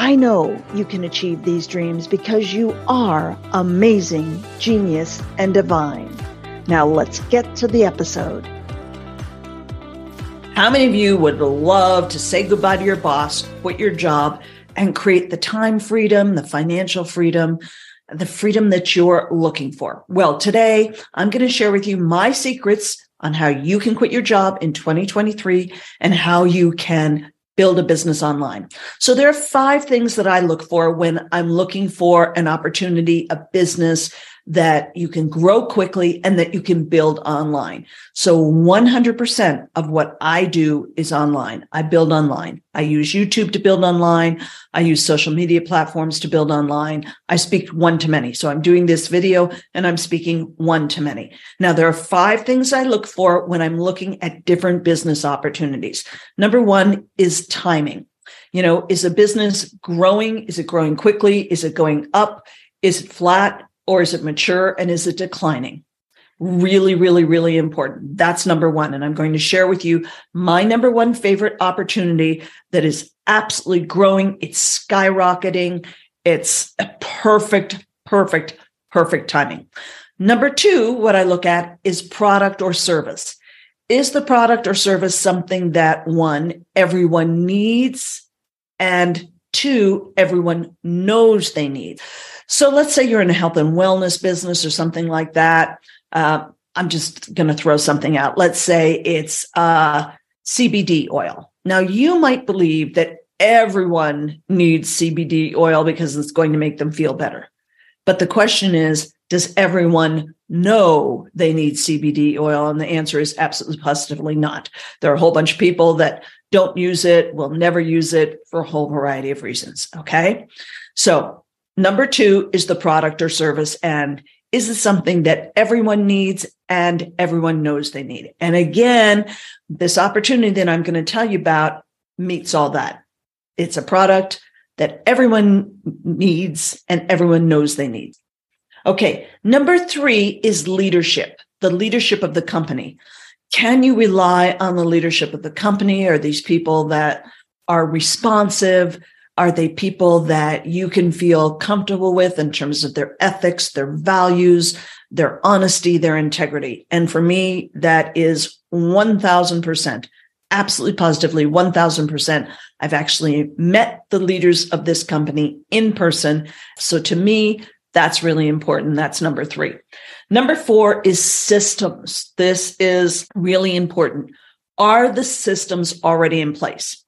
I know you can achieve these dreams because you are amazing, genius, and divine. Now let's get to the episode. How many of you would love to say goodbye to your boss, quit your job, and create the time freedom, the financial freedom, the freedom that you're looking for? Well, today I'm going to share with you my secrets on how you can quit your job in 2023 and how you can build a business online. So there are five things that I look for when I'm looking for an opportunity, a business that you can grow quickly and that you can build online. So 100% of what I do is online. I build online. I use YouTube to build online. I use social media platforms to build online. I speak one to many. So I'm doing this video and I'm speaking one to many. Now there are five things I look for when I'm looking at different business opportunities. Number one is timing. You know, is a business growing? Is it growing quickly? Is it going up? Is it flat? Or is it mature and is it declining? Really, really, really important. That's number one. And I'm going to share with you my number one favorite opportunity that is absolutely growing. It's skyrocketing. It's a perfect, perfect, perfect timing. Number two, what I look at is product or service. Is the product or service something that one, everyone needs? And two, everyone knows they need. So let's say you're in a health and wellness business or something like that. Uh, I'm just going to throw something out. Let's say it's uh, CBD oil. Now, you might believe that everyone needs CBD oil because it's going to make them feel better. But the question is, does everyone know they need CBD oil? And the answer is absolutely positively not. There are a whole bunch of people that don't use it, will never use it for a whole variety of reasons. Okay. So Number two is the product or service. And is it something that everyone needs and everyone knows they need? And again, this opportunity that I'm going to tell you about meets all that. It's a product that everyone needs and everyone knows they need. Okay. Number three is leadership, the leadership of the company. Can you rely on the leadership of the company? Are these people that are responsive, are they people that you can feel comfortable with in terms of their ethics, their values, their honesty, their integrity? And for me, that is 1000%, absolutely positively 1000%. I've actually met the leaders of this company in person. So to me, that's really important. That's number three. Number four is systems. This is really important. Are the systems already in place?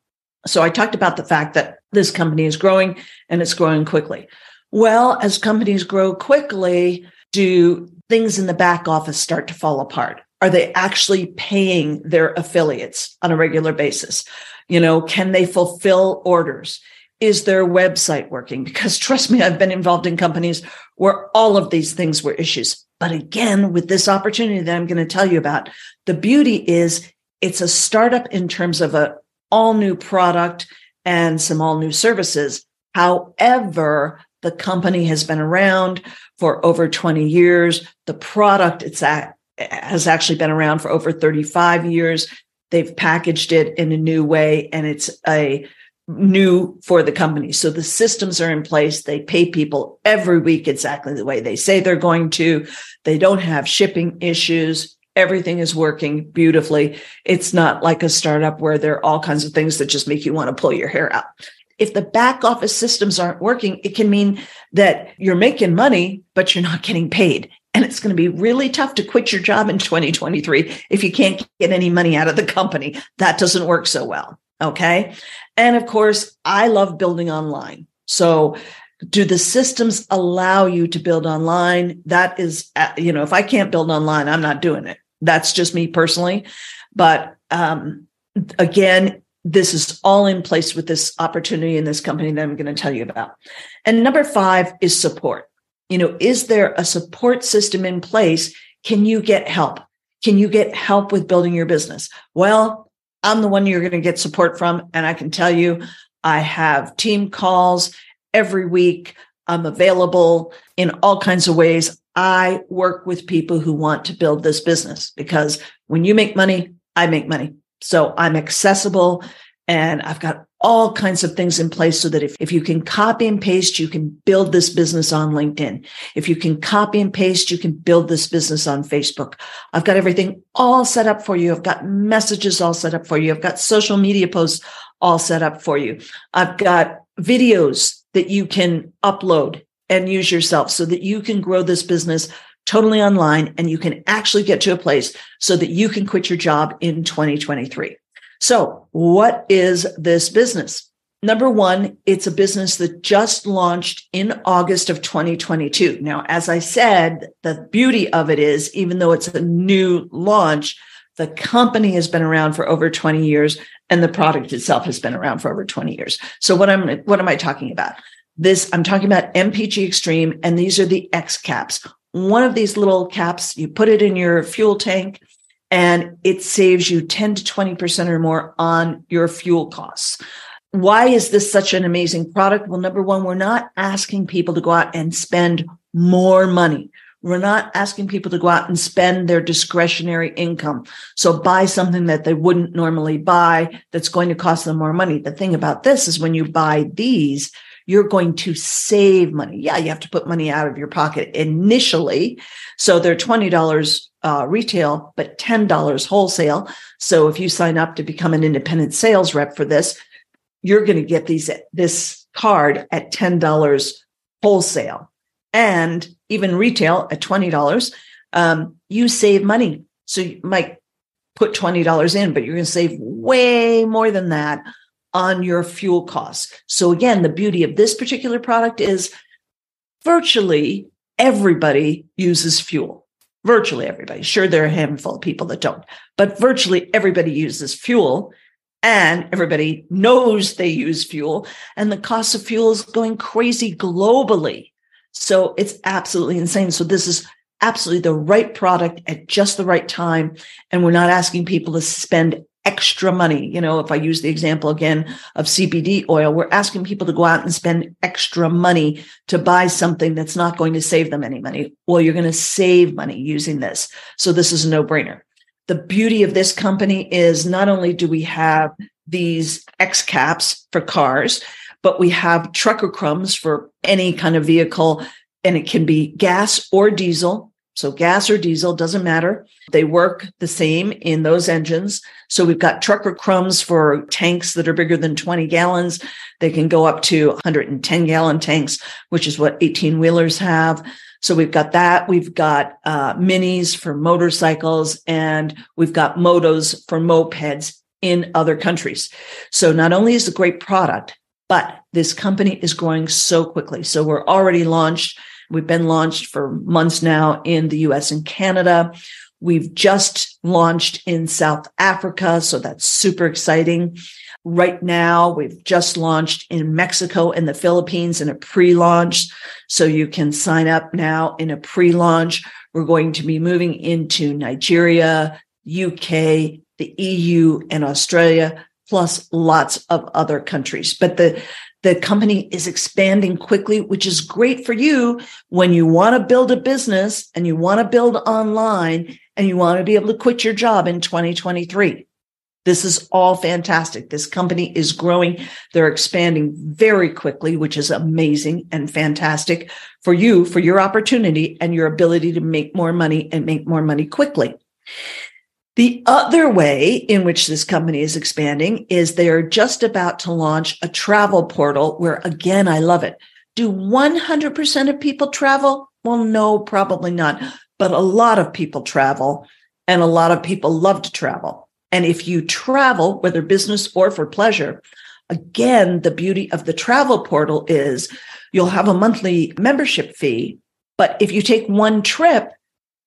So I talked about the fact that this company is growing and it's growing quickly. Well, as companies grow quickly, do things in the back office start to fall apart? Are they actually paying their affiliates on a regular basis? You know, can they fulfill orders? Is their website working? Because trust me, I've been involved in companies where all of these things were issues. But again, with this opportunity that I'm going to tell you about, the beauty is it's a startup in terms of a all new product and some all new services. However, the company has been around for over 20 years. The product it's at, has actually been around for over 35 years. They've packaged it in a new way and it's a new for the company. So the systems are in place. They pay people every week exactly the way they say they're going to. They don't have shipping issues everything is working beautifully. It's not like a startup where there are all kinds of things that just make you want to pull your hair out. if the back office systems aren't working, it can mean that you're making money, but you're not getting paid. And it's going to be really tough to quit your job in 2023 if you can't get any money out of the company. That doesn't work so well. Okay. And of course, I love building online. So do the systems allow you to build online? That is, uh, you know, if I can't build online, I'm not doing it. That's just me personally. But um, again, this is all in place with this opportunity in this company that I'm going to tell you about. And number five is support. You know, is there a support system in place? Can you get help? Can you get help with building your business? Well, I'm the one you're going to get support from. And I can tell you, I have team calls every week. I'm available in all kinds of ways. I work with people who want to build this business because when you make money, I make money. So I'm accessible and I've got all kinds of things in place so that if, if you can copy and paste, you can build this business on LinkedIn. If you can copy and paste, you can build this business on Facebook. I've got everything all set up for you. I've got messages all set up for you. I've got social media posts all set up for you. I've got videos that you can upload and use yourself so that you can grow this business totally online and you can actually get to a place so that you can quit your job in 2023. So what is this business? Number one, it's a business that just launched in August of 2022. Now, as I said, the beauty of it is, even though it's a new launch, the company has been around for over 20 years and the product itself has been around for over 20 years. So what I'm what am I talking about? This I'm talking about MPG Xtreme and these are the X caps. One of these little caps, you put it in your fuel tank and it saves you 10 to 20% or more on your fuel costs. Why is this such an amazing product? Well, number one, we're not asking people to go out and spend more money. We're not asking people to go out and spend their discretionary income. So buy something that they wouldn't normally buy that's going to cost them more money. The thing about this is when you buy these, you're going to save money. Yeah, you have to put money out of your pocket initially. So they're $20 uh, retail, but $10 wholesale. So if you sign up to become an independent sales rep for this, you're going to get these, this card at $10 wholesale and even retail at $20. Um, you save money. So you might put $20 in, but you're going to save way more than that on your fuel costs. So again, the beauty of this particular product is virtually everybody uses fuel. Virtually everybody. Sure, there are a handful of people that don't, but virtually everybody uses fuel and everybody knows they use fuel and the cost of fuel is going crazy globally. So it's absolutely insane. So this is absolutely the right product at just the right time. And we're not asking people to spend extra money. You know, if I use the example again of CBD oil, we're asking people to go out and spend extra money to buy something that's not going to save them any money. Well, you're going to save money using this. So this is a no brainer. The beauty of this company is not only do we have these X caps for cars, but we have trucker crumbs for any kind of vehicle and it can be gas or diesel so gas or diesel doesn't matter. They work the same in those engines. So we've got trucker crumbs for tanks that are bigger than 20 gallons. They can go up to 110 gallon tanks, which is what 18 wheelers have. So we've got that. We've got uh, minis for motorcycles and we've got motos for mopeds in other countries. So not only is it a great product, but this company is growing so quickly. So we're already launched We've been launched for months now in the US and Canada. We've just launched in South Africa. So that's super exciting. Right now, we've just launched in Mexico and the Philippines in a pre launch. So you can sign up now in a pre launch. We're going to be moving into Nigeria, UK, the EU, and Australia, plus lots of other countries. But the the company is expanding quickly, which is great for you when you want to build a business and you want to build online and you want to be able to quit your job in 2023. This is all fantastic. This company is growing. They're expanding very quickly, which is amazing and fantastic for you, for your opportunity and your ability to make more money and make more money quickly. The other way in which this company is expanding is they are just about to launch a travel portal where, again, I love it. Do 100% of people travel? Well, no, probably not. But a lot of people travel and a lot of people love to travel. And if you travel, whether business or for pleasure, again, the beauty of the travel portal is you'll have a monthly membership fee. But if you take one trip,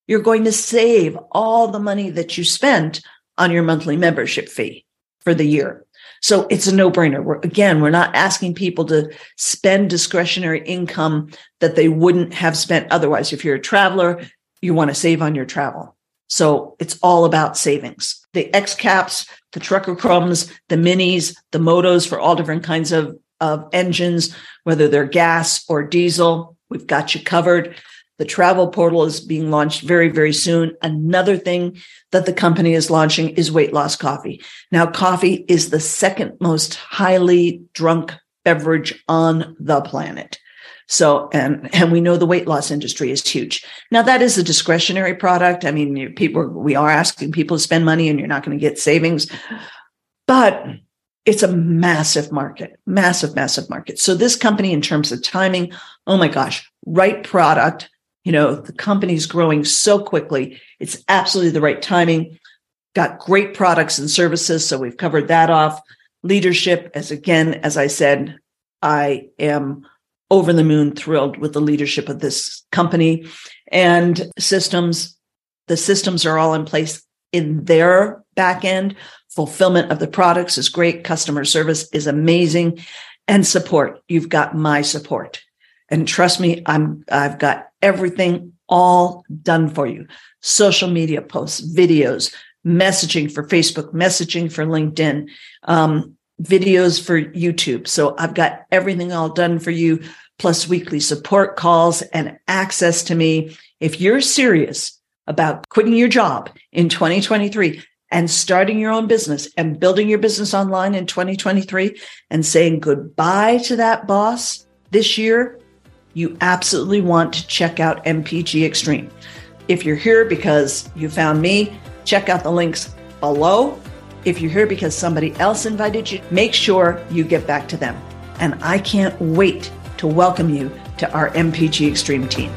you're going to save all the money that you spent on your monthly membership fee for the year. So it's a no brainer. We're, again, we're not asking people to spend discretionary income that they wouldn't have spent otherwise. If you're a traveler, you want to save on your travel. So it's all about savings. The X caps, the trucker crumbs, the minis, the motos for all different kinds of, of engines, whether they're gas or diesel, we've got you covered. The travel portal is being launched very, very soon. Another thing that the company is launching is weight loss coffee. Now, coffee is the second most highly drunk beverage on the planet. So, and, and we know the weight loss industry is huge. Now that is a discretionary product. I mean, people, we are asking people to spend money and you're not going to get savings, but it's a massive market, massive, massive market. So this company, in terms of timing, oh my gosh, right product. You know, the company's growing so quickly. It's absolutely the right timing. Got great products and services. So we've covered that off. Leadership, as again, as I said, I am over the moon thrilled with the leadership of this company and systems. The systems are all in place in their back end. Fulfillment of the products is great. Customer service is amazing and support. You've got my support. And trust me, I'm, I've got everything all done for you. Social media posts, videos, messaging for Facebook, messaging for LinkedIn, um, videos for YouTube. So I've got everything all done for you, plus weekly support calls and access to me. If you're serious about quitting your job in 2023 and starting your own business and building your business online in 2023 and saying goodbye to that boss this year, you absolutely want to check out MPG Xtreme. If you're here because you found me, check out the links below if you're here because somebody else invited you, make sure you get back to them. And I can't wait to welcome you to our MPG Xtreme team.